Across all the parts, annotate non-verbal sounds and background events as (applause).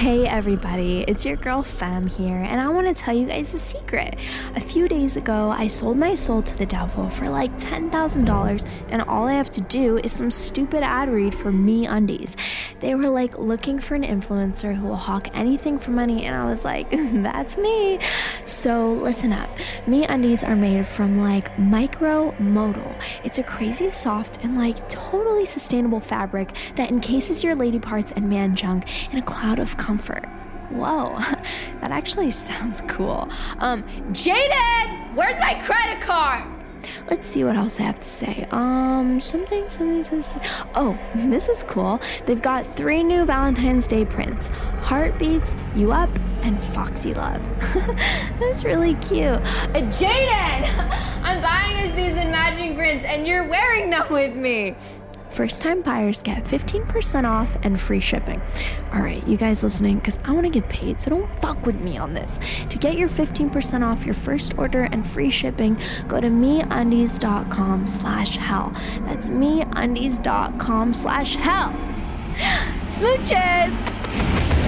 Hey everybody, it's your girl Fem here, and I want to tell you guys a secret. A few days ago, I sold my soul to the devil for like $10,000, and all I have to do is some stupid ad read for Me Undies. They were like looking for an influencer who will hawk anything for money, and I was like, (laughs) that's me. So listen up. Me Undies are made from like micro modal. It's a crazy soft and like totally sustainable fabric that encases your lady parts and man junk in a cloud of comfort. Whoa, (laughs) that actually sounds cool. Um, Jaden, where's my credit card? Let's see what else I have to say. Um, something, something, something. Oh, (laughs) this is cool. They've got three new Valentine's Day prints Heartbeats, You Up, and Foxy Love. (laughs) That's really cute. Uh, Jaden, I'm buying us these in matching prints, and you're wearing them with me. First time buyers get 15% off and free shipping. All right, you guys listening, because I want to get paid, so don't fuck with me on this. To get your 15% off your first order and free shipping, go to meundies.com slash hell. That's meundies.com slash hell. (gasps) Smooches!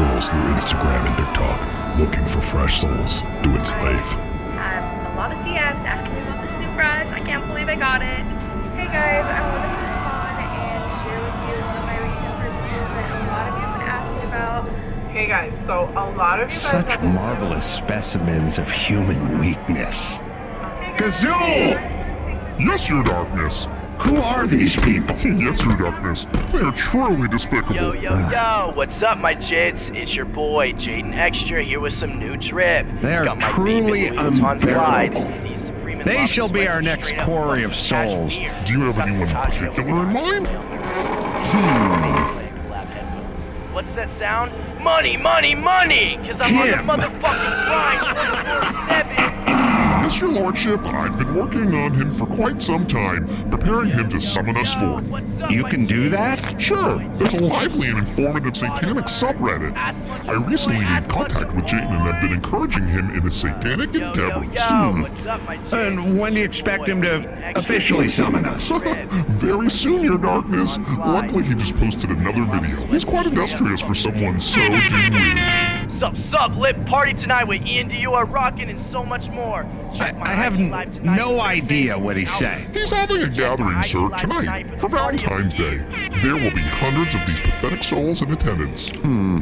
Scrolls through Instagram and TikTok, looking for fresh souls to enslave. had a lot of DMs asking me about this new brush. I can't believe I got it. Hey guys, I wanted to respond and share with you some of my recent purchases that a lot of you have been asking about. Hey guys, so a lot of you guys Such been- marvelous specimens of human weakness. Gazul! Yes, your darkness. Who are these people? (laughs) yes, your darkness. They are truly despicable. Yo, yo, ah. yo, what's up, my jits? It's your boy, Jaden Extra, here with some new drip. They are truly favorite Louis unbearable. These Supreme and They shall be our next straight quarry of souls. Do you have Got anyone in Versace particular in mind? Hmm. What's that sound? Money, money, money! Cause I'm Him. on the motherfucking grind 24-7. Yes, your lordship. I've been working on him for quite some time, preparing him to summon us forth. You can do that? Sure, there's a lively and informative satanic subreddit. I recently made contact with Jaden and I've been encouraging him in his satanic Yo, yo, endeavors. yo, what's up, my jits? And when do you expect him to officially summon us? (laughs) Very soon, your darkness. Luckily, he just posted another video. He's quite industrious for someone so dim-witted. Sup, sup, lit party tonight with Ian Dior rocking and so much more. I, Check my I have IG no idea what he's saying. He's having a gathering, sir, tonight for Valentine's Day. There will be hundreds of these pathetic souls in attendance. Hmm.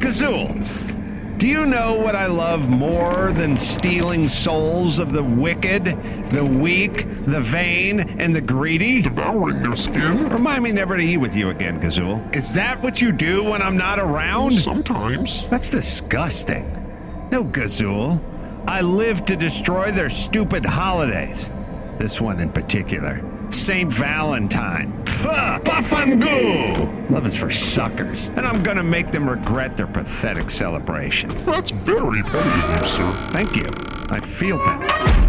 Gazul, do you know what I love more than stealing souls of the wicked, the weak, the vain, and the greedy? Devouring their skin? Remind me never to eat with you again, Gazul. Is that what you do when I'm not around? Sometimes. That's disgusting. No, Gazul. I live to destroy their stupid holidays. This one in particular. Saint Valentine. Bafangoo! Love is for suckers, and I'm gonna make them regret their pathetic celebration. That's very petty of you, sir. Thank you. I feel better.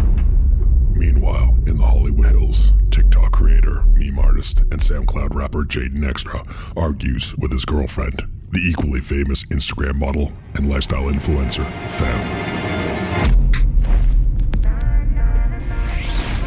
Meanwhile, in the Hollywood Hills, TikTok creator, meme artist, and SoundCloud rapper Jaden Extra argues with his girlfriend, the equally famous Instagram model and lifestyle influencer, Fem.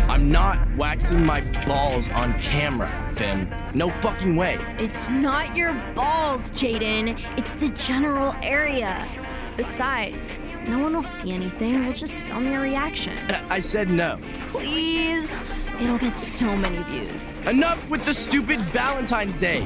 I'm not waxing my balls on camera, Finn. No fucking way. It's not your balls, Jaden. It's the general area. Besides, no one will see anything. We'll just film your reaction. Uh, I said no. Please. It'll get so many views. Enough with the stupid Valentine's Day.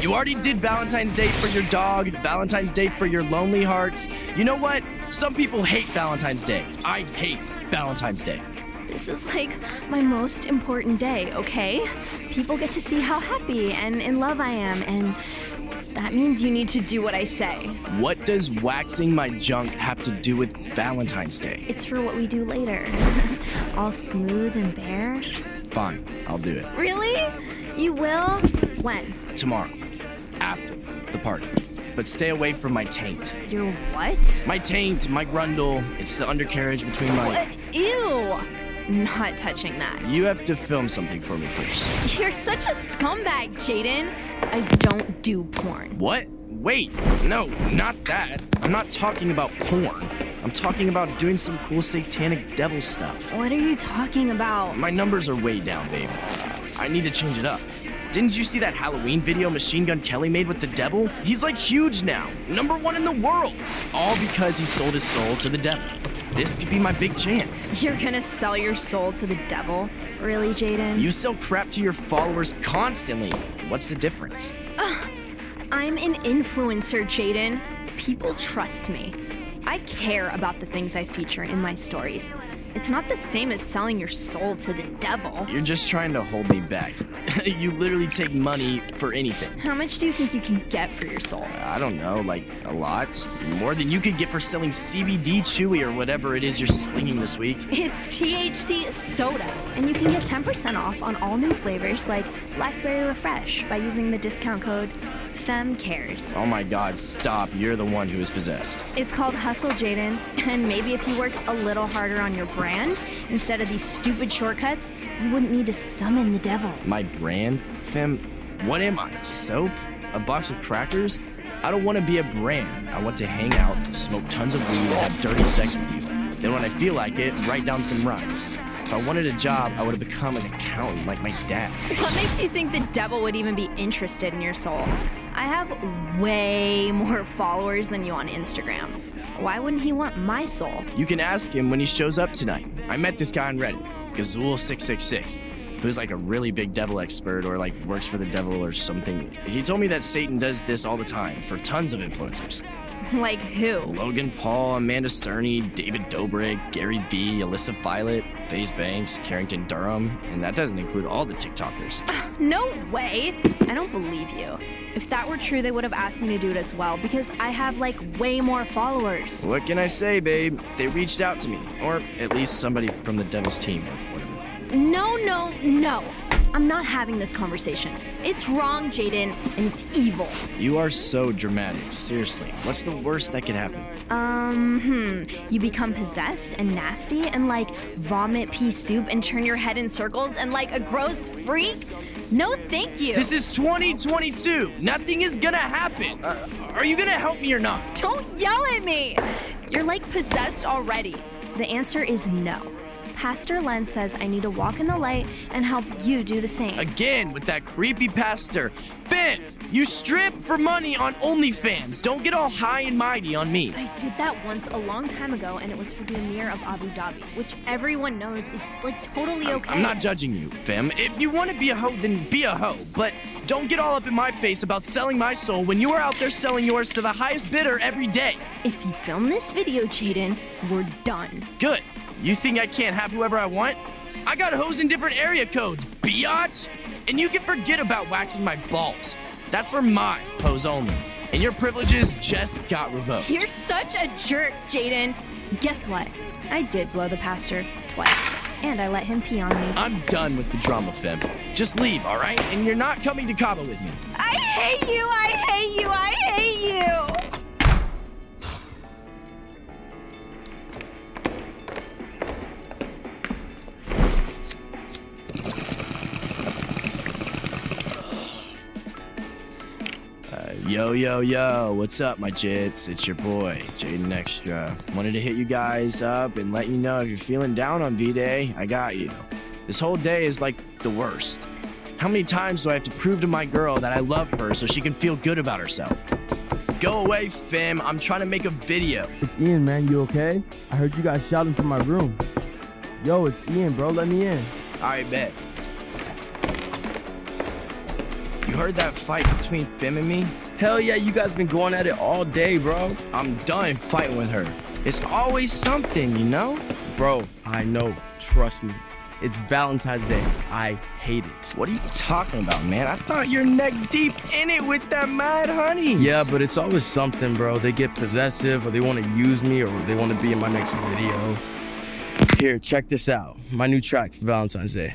You already did Valentine's Day for your dog, Valentine's Day for your lonely hearts. You know what? Some people hate Valentine's Day. I hate Valentine's Day. This is like my most important day, okay? People get to see how happy and in love I am, and that means you need to do what I say. What does waxing my junk have to do with Valentine's Day? It's for what we do later. (laughs) All smooth and bare. Fine, I'll do it. Really? You will? When? Tomorrow. After the party. But stay away from my taint. Your what? My taint, my grundle. It's the undercarriage between my. What? Ew! Not touching that. You have to film something for me first. You're such a scumbag, Jaden. I don't do porn. What? Wait, no, not that. I'm not talking about porn. I'm talking about doing some cool satanic devil stuff. What are you talking about? My numbers are way down, babe. I need to change it up. Didn't you see that Halloween video Machine Gun Kelly made with the devil? He's like huge now, number one in the world. All because he sold his soul to the devil. This could be my big chance. You're gonna sell your soul to the devil? Really, Jaden? You sell crap to your followers constantly. What's the difference? I'm an influencer, Jaden. People trust me. I care about the things I feature in my stories. It's not the same as selling your soul to the devil. You're just trying to hold me back. (laughs) you literally take money for anything. How much do you think you can get for your soul? I don't know, like a lot. More than you could get for selling CBD Chewy or whatever it is you're slinging this week. It's THC soda, and you can get 10% off on all new flavors like Blackberry Refresh by using the discount code FEMCARES. Oh my god, stop. You're the one who is possessed. It's called Hustle, Jaden, and maybe if you worked a little harder on your brand instead of these stupid shortcuts, you wouldn't need to summon the devil. My brand? Fem, what am I? Soap? A box of crackers? I don't want to be a brand. I want to hang out, smoke tons of weed, and have dirty sex with you. Then when I feel like it, write down some rhymes. If I wanted a job, I would have become an accountant like my dad. What makes you think the devil would even be interested in your soul? I have way more followers than you on Instagram. Why wouldn't he want my soul? You can ask him when he shows up tonight. I met this guy on Reddit, Gazul666, who's like a really big devil expert or like works for the devil or something. He told me that Satan does this all the time for tons of influencers. (laughs) like who? Logan Paul, Amanda Cerny, David Dobrik, Gary Vee, Alyssa Violet, FaZe Banks, Carrington Durham, and that doesn't include all the TikTokers. (sighs) No way! I don't believe you. If that were true, they would have asked me to do it as well because I have like way more followers. what can I say, babe? They reached out to me, or at least somebody from the devil's team or whatever. No, no, no. I'm not having this conversation. It's wrong, Jaden, and it's evil. You are so dramatic. Seriously, what's the worst that could happen? Um, hmm. You become possessed and nasty and like vomit pea soup and turn your head in circles and like a gross freak? No, thank you. This is 2022. Nothing is gonna happen. Uh, are you gonna help me or not? Don't yell at me! You're like possessed already. The answer is no. Pastor Len says I need to walk in the light and help you do the same. Again with that creepy pastor. Ben, you strip for money on OnlyFans. Don't get all high and mighty on me. I did that once a long time ago, and it was for the Emir of Abu Dhabi, which everyone knows is like totally okay. I'm not judging you, fam. If you want to be a hoe, then be a hoe. But don't get all up in my face about selling my soul when you are out there selling yours to the highest bidder every day. If you film this video, Jaden, we're done. Good. You think I can't have whoever I want? I got hoes in different area codes, biatch. And you can forget about waxing my balls. That's for my hoes only. And your privileges just got revoked. You're such a jerk, Jaden. Guess what? I did blow the pastor twice, and I let him pee on me. I'm done with the drama, fem. Just leave, all right? And you're not coming to Cabo with me. I hate you! I hate you! I hate you! Yo, yo, yo, what's up, my jits? It's your boy, Jaden Extra. Wanted to hit you guys up and let you know if you're feeling down on V Day, I got you. This whole day is like the worst. How many times do I have to prove to my girl that I love her so she can feel good about herself? Go away, fam. I'm trying to make a video. It's Ian, man. You okay? I heard you guys shouting from my room. Yo, it's Ian, bro. Let me in. Alright, bet. You heard that fight between Fem and me? Hell yeah, you guys been going at it all day, bro. I'm done fighting with her. It's always something, you know? Bro, I know. Trust me. It's Valentine's Day. I hate it. What are you talking about, man? I thought you're neck deep in it with that mad honey. Yeah, but it's always something, bro. They get possessive or they want to use me or they want to be in my next video. Here, check this out. My new track for Valentine's Day.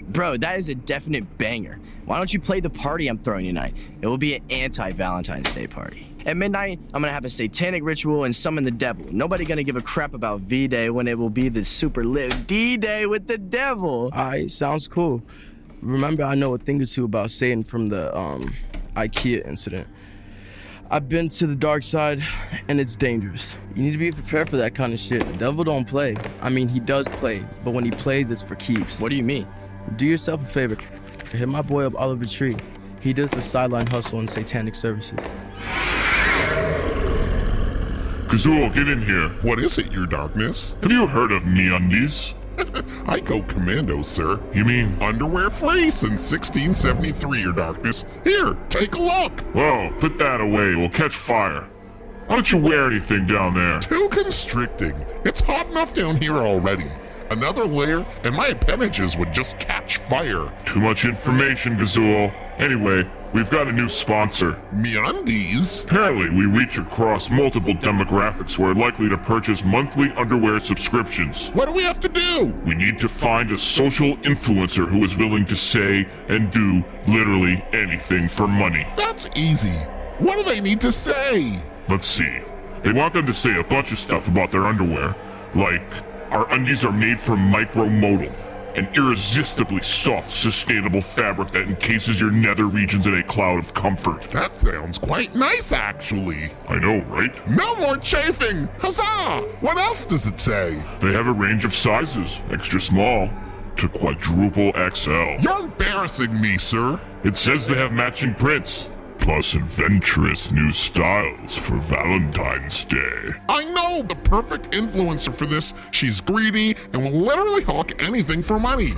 Bro, that is a definite banger. Why don't you play the party I'm throwing tonight? It will be an anti Valentine's Day party. At midnight, I'm gonna have a satanic ritual and summon the devil. Nobody gonna give a crap about V Day when it will be the super lit D Day with the devil. Alright, sounds cool. Remember, I know a thing or two about Satan from the um, IKEA incident. I've been to the dark side, and it's dangerous. You need to be prepared for that kind of shit. The devil don't play. I mean, he does play, but when he plays, it's for keeps. What do you mean? Do yourself a favor. Hit my boy up Oliver Tree. He does the sideline hustle and satanic services. Gazul, get in here. What is it, your darkness? Have you heard of MeUndies? (laughs) I go commando, sir. You mean underwear free since 1673, your darkness. Here, take a look. Whoa, put that away. We'll catch fire. Why don't you wear anything down there? Too constricting. It's hot enough down here already. Another layer, and my appendages would just catch fire. Too much information, Gazul. Anyway, we've got a new sponsor. MeUndies? Apparently, we reach across multiple demographics who are likely to purchase monthly underwear subscriptions. What do we have to do? We need to find a social influencer who is willing to say and do literally anything for money. That's easy. What do they need to say? Let's see. They want them to say a bunch of stuff about their underwear, like our undies are made from micromodal, an irresistibly soft, sustainable fabric that encases your nether regions in a cloud of comfort. That sounds quite nice, actually. I know, right? No more chafing! Huzzah! What else does it say? They have a range of sizes, extra small to quadruple XL. You're embarrassing me, sir. It says they have matching prints. Plus adventurous new styles for Valentine's Day. I know the perfect influencer for this. She's greedy and will literally hawk anything for money.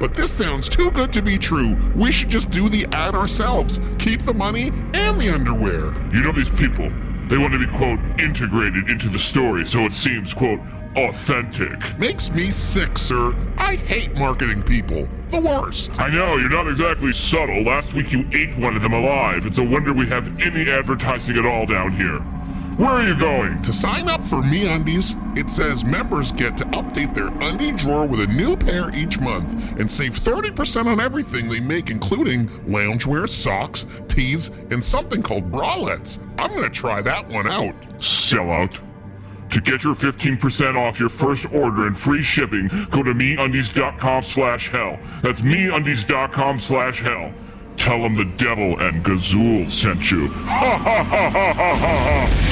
But this sounds too good to be true. We should just do the ad ourselves. Keep the money and the underwear. You know these people. They want to be, quote, integrated into the story so it seems, quote, authentic. Makes me sick, sir. I hate marketing people. The worst. I know, you're not exactly subtle. Last week you ate one of them alive. It's a wonder we have any advertising at all down here. Where are you going? To sign up for MeUndies, it says members get to update their undie drawer with a new pair each month and save 30% on everything they make, including loungewear, socks, tees, and something called bralettes. I'm gonna try that one out. Sellout. To get your 15% off your first order and free shipping, go to MeUndies.com slash hell. That's MeUndies.com slash hell. Tell them the devil and Gazul sent you. Ha ha ha ha ha ha!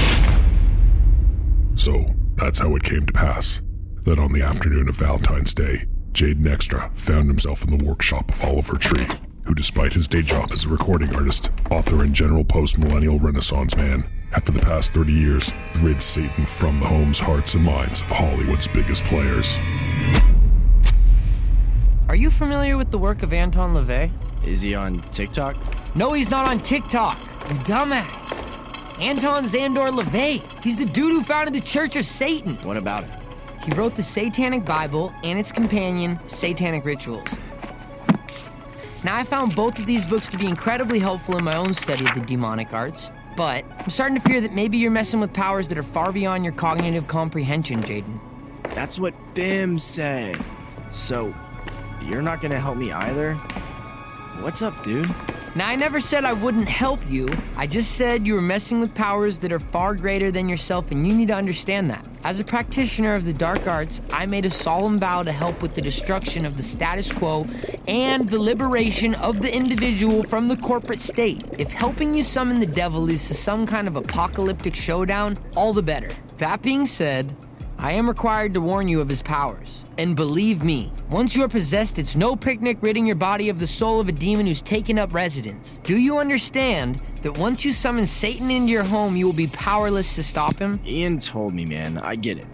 So, that's how it came to pass that on the afternoon of Valentine's Day, Jaden Extra found himself in the workshop of Oliver Tree, who, despite his day job as a recording artist, author, and general post millennial renaissance man, had for the past 30 years rid Satan from the homes, hearts, and minds of Hollywood's biggest players. Are you familiar with the work of Anton LaVey? Is he on TikTok? No, he's not on TikTok. You dumbass. Anton Szandor LaVey. He's the dude who founded the Church of Satan. What about it? He wrote the Satanic Bible and its companion, Satanic Rituals. Now, I found both of these books to be incredibly helpful in my own study of the demonic arts, but I'm starting to fear that maybe you're messing with powers that are far beyond your cognitive comprehension, Jaden. That's what Bim said. So, you're not gonna help me either? What's up, dude? Now, I never said I wouldn't help you. I just said you were messing with powers that are far greater than yourself, and you need to understand that. As a practitioner of the dark arts, I made a solemn vow to help with the destruction of the status quo and the liberation of the individual from the corporate state. If helping you summon the devil leads to some kind of apocalyptic showdown, all the better. That being said, I am required to warn you of his powers. And believe me, once you are possessed, it's no picnic ridding your body of the soul of a demon who's taken up residence. Do you understand that once you summon Satan into your home, you will be powerless to stop him? Ian told me, man. I get it.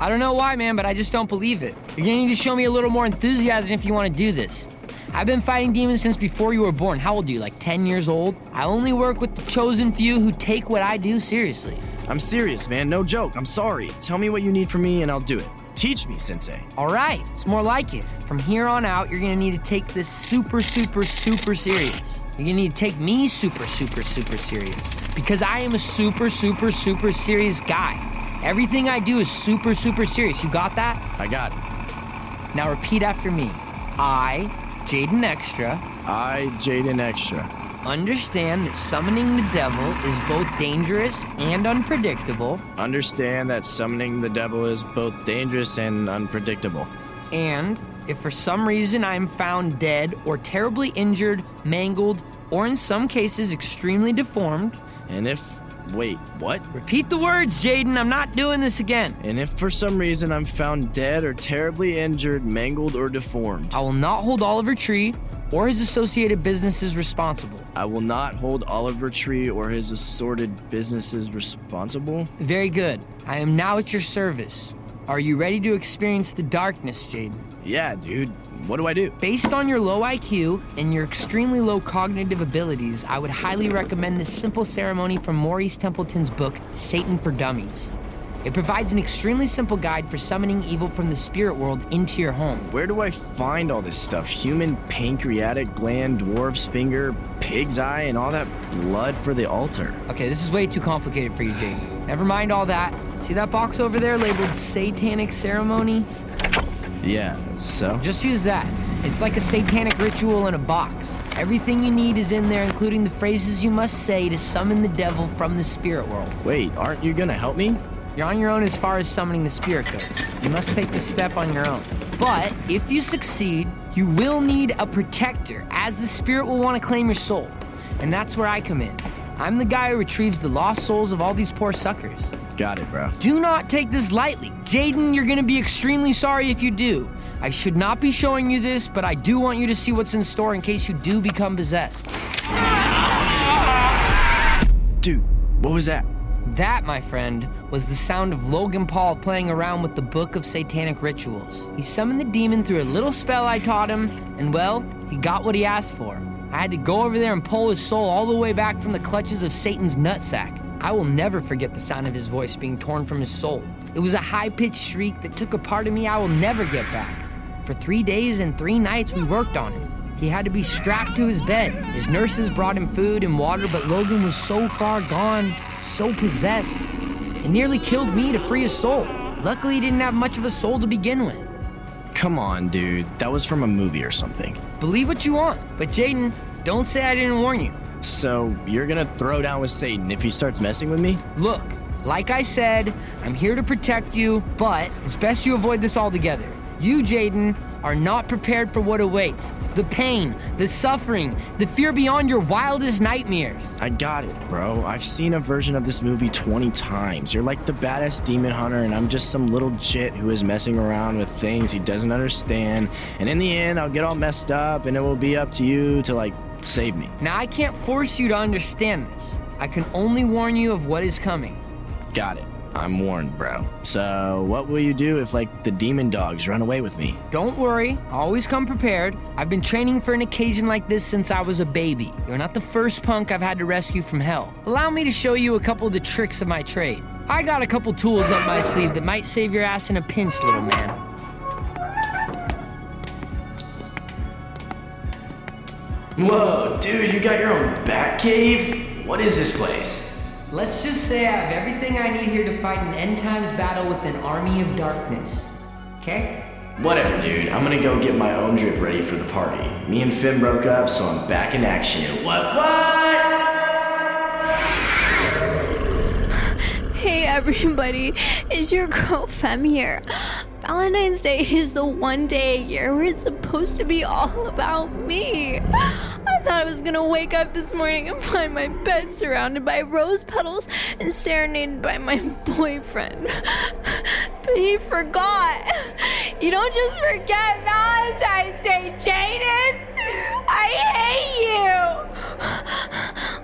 I don't know why, man, but I just don't believe it. You're gonna need to show me a little more enthusiasm if you wanna do this. I've been fighting demons since before you were born. How old are you? Like 10 years old? I only work with the chosen few who take what I do seriously. I'm serious, man. No joke. I'm sorry. Tell me what you need from me and I'll do it. Teach me, Sensei. All right, it's more like it. From here on out, you're gonna need to take this super, super, super serious. You're gonna need to take me super, super, super serious. Because I am a super, super, super serious guy. Everything I do is super, super serious. You got that? I got it. Now repeat after me. I, Jaden Extra, I, Jaden Extra, understand that summoning the devil is both dangerous and unpredictable, understand that summoning the devil is both dangerous and unpredictable. and if for some reason I am found dead or terribly injured, mangled, or in some cases extremely deformed, And if Wait, what? Repeat the words, Jaden. I'm not doing this again. And if for some reason I'm found dead or terribly injured, mangled, or deformed, I will not hold Oliver Tree or his associated businesses responsible. I will not hold Oliver Tree or his assorted businesses responsible. Very good. I am now at your service. Are you ready to experience the darkness, Jaden? Yeah, dude. What do I do? Based on your low IQ and your extremely low cognitive abilities, I would highly recommend this simple ceremony from Maurice Templeton's book, Satan for Dummies. It provides an extremely simple guide for summoning evil from the spirit world into your home. Where do I find all this stuff? Human pancreatic gland, dwarf's finger, pig's eye, and all that blood for the altar. Okay, this is way too complicated for you, Jaden. Never mind all that. See that box over there labeled Satanic Ceremony? Yeah, so? Just use that. It's like a satanic ritual in a box. Everything you need is in there, including the phrases you must say to summon the devil from the spirit world. Wait, aren't you gonna help me? You're on your own as far as summoning the spirit goes. You must take this step on your own. But if you succeed, you will need a protector, as the spirit will want to claim your soul. And that's where I come in. I'm the guy who retrieves the lost souls of all these poor suckers. Got it, bro. Do not take this lightly. Jaden, you're gonna be extremely sorry if you do. I should not be showing you this, but I do want you to see what's in store in case you do become possessed. Dude, what was that? That, my friend, was the sound of Logan Paul playing around with the Book of Satanic Rituals. He summoned the demon through a little spell I taught him, and well, he got what he asked for. I had to go over there and pull his soul all the way back from the clutches of Satan's nutsack. I will never forget the sound of his voice being torn from his soul. It was a high pitched shriek that took a part of me I will never get back. For three days and three nights, we worked on him. He had to be strapped to his bed. His nurses brought him food and water, but Logan was so far gone, so possessed. It nearly killed me to free his soul. Luckily, he didn't have much of a soul to begin with. Come on, dude. That was from a movie or something. Believe what you want, but Jaden, don't say I didn't warn you. So, you're gonna throw down with Satan if he starts messing with me? Look, like I said, I'm here to protect you, but it's best you avoid this altogether. You, Jaden, are not prepared for what awaits the pain, the suffering, the fear beyond your wildest nightmares. I got it, bro. I've seen a version of this movie 20 times. You're like the badass demon hunter, and I'm just some little jit who is messing around with things he doesn't understand. And in the end, I'll get all messed up, and it will be up to you to, like, save me. Now, I can't force you to understand this. I can only warn you of what is coming. Got it. I'm warned, bro. So, what will you do if, like, the demon dogs run away with me? Don't worry, always come prepared. I've been training for an occasion like this since I was a baby. You're not the first punk I've had to rescue from hell. Allow me to show you a couple of the tricks of my trade. I got a couple tools up my sleeve that might save your ass in a pinch, little man. Whoa, dude, you got your own bat cave? What is this place? Let's just say I have everything I need here to fight an end times battle with an army of darkness. Okay? Whatever, dude. I'm gonna go get my own drip ready for the party. Me and Finn broke up, so I'm back in action. What? What? Hey everybody, it's your girl Fem here. Valentine's Day is the one day a year where it's supposed to be all about me. I thought I was gonna wake up this morning and find my bed surrounded by rose petals and serenaded by my boyfriend. (laughs) But he forgot. You don't just forget Valentine's Day, Jaden. I hate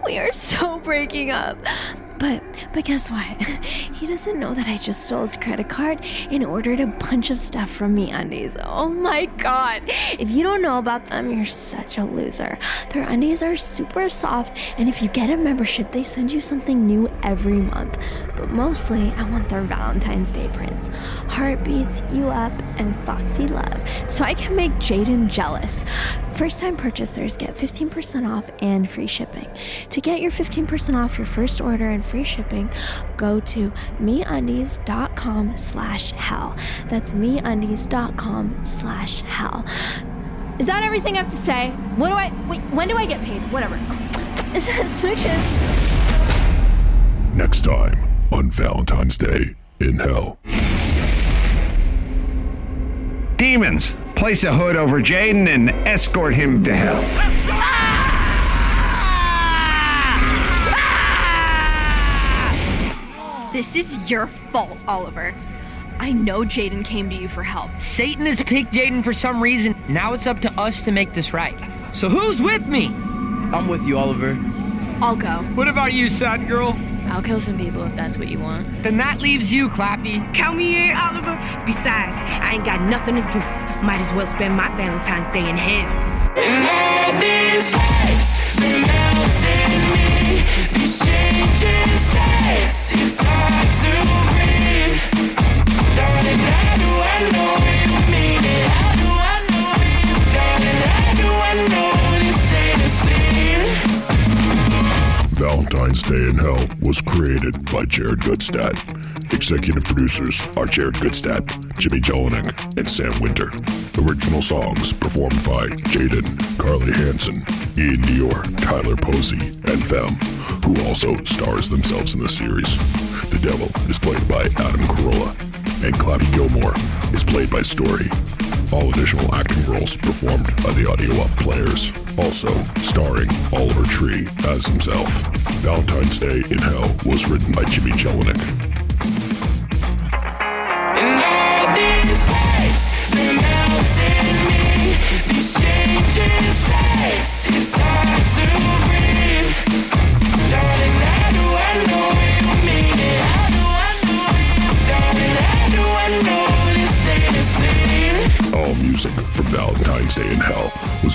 you. We are so breaking up. But but guess what? He doesn't know that I just stole his credit card and ordered a bunch of stuff from me undies. Oh my god. If you don't know about them, you're such a loser. Their undies are super soft, and if you get a membership, they send you something new every month. But mostly, I want their Valentine's Day prints. Heartbeats, You Up, and Foxy Love. So I can make Jaden jealous. First time purchasers get 15% off and free shipping. To get your 15% off your first order and free shipping, go to meundies.com slash hell. That's meundies.com slash hell. Is that everything I have to say? What do I, wait, when do I get paid? Whatever. (laughs) Is that smooches? Next time on Valentine's Day in Hell. Demons, place a hood over Jaden and escort him to hell. This is your fault, Oliver. I know Jaden came to you for help. Satan has picked Jaden for some reason. Now it's up to us to make this right. So who's with me? I'm with you, Oliver. I'll go. What about you, sad girl? I'll kill some people if that's what you want. Then that leaves you, Clappy. Count me in, Oliver. Besides, I ain't got nothing to do. Might as well spend my Valentine's Day in hell. And all these lights, they melt in me. These changing sights, it's hard to breathe. Valentine's Day in Hell was created by Jared Gutstadt. Executive producers are Jared Gutstadt, Jimmy Jellinek, and Sam Winter. Original songs performed by Jaden, Carly Hansen, Ian Dior, Tyler Posey, and Fem, who also stars themselves in the series. The Devil is played by Adam Carolla, and Clappy Gilmore is played by Story. All additional acting roles performed by the Audio Up players. Also, starring Oliver Tree as himself. Valentine's Day in Hell was written by Jimmy Jellinek.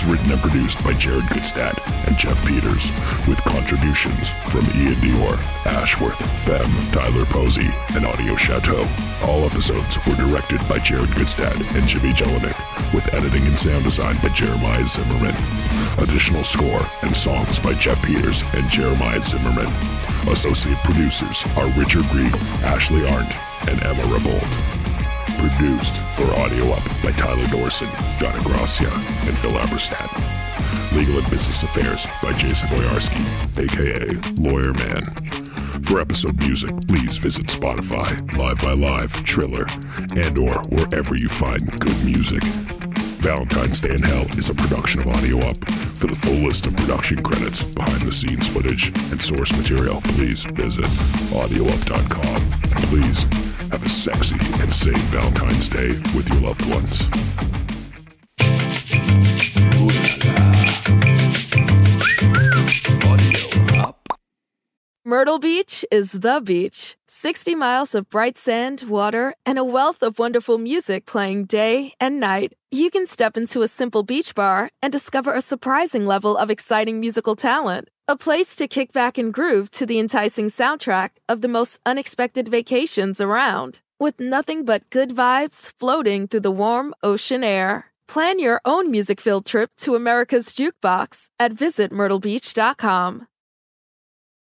Written and produced by Jared Gutstadt and Jeff Peters, with contributions from Ian Dior, Ashworth, Fem, Tyler Posey, and Audio Chateau. All episodes were directed by Jared Gutstadt and Jimmy Jellinek, with editing and sound design by Jeremiah Zimmerman. Additional score and songs by Jeff Peters and Jeremiah Zimmerman. Associate producers are Richard Green, Ashley Arndt, and Emma Revolt. Produced for Audio Up by Tyler Dorson, Donna Gracia, and Phil Aberstadt. Legal and Business Affairs by Jason Boyarski, aka Lawyer Man. For episode music, please visit Spotify, Live by Live, Triller, and or wherever you find good music. Valentine's Day in Hell is a production of Audio Up. For the full list of production credits, behind the scenes footage, and source material, please visit audioup.com. Please have a sexy and safe Valentine's Day with your loved ones. Myrtle Beach is the beach. 60 miles of bright sand, water, and a wealth of wonderful music playing day and night. You can step into a simple beach bar and discover a surprising level of exciting musical talent. A place to kick back and groove to the enticing soundtrack of the most unexpected vacations around. With nothing but good vibes floating through the warm ocean air. Plan your own music filled trip to America's Jukebox at visitmyrtlebeach.com.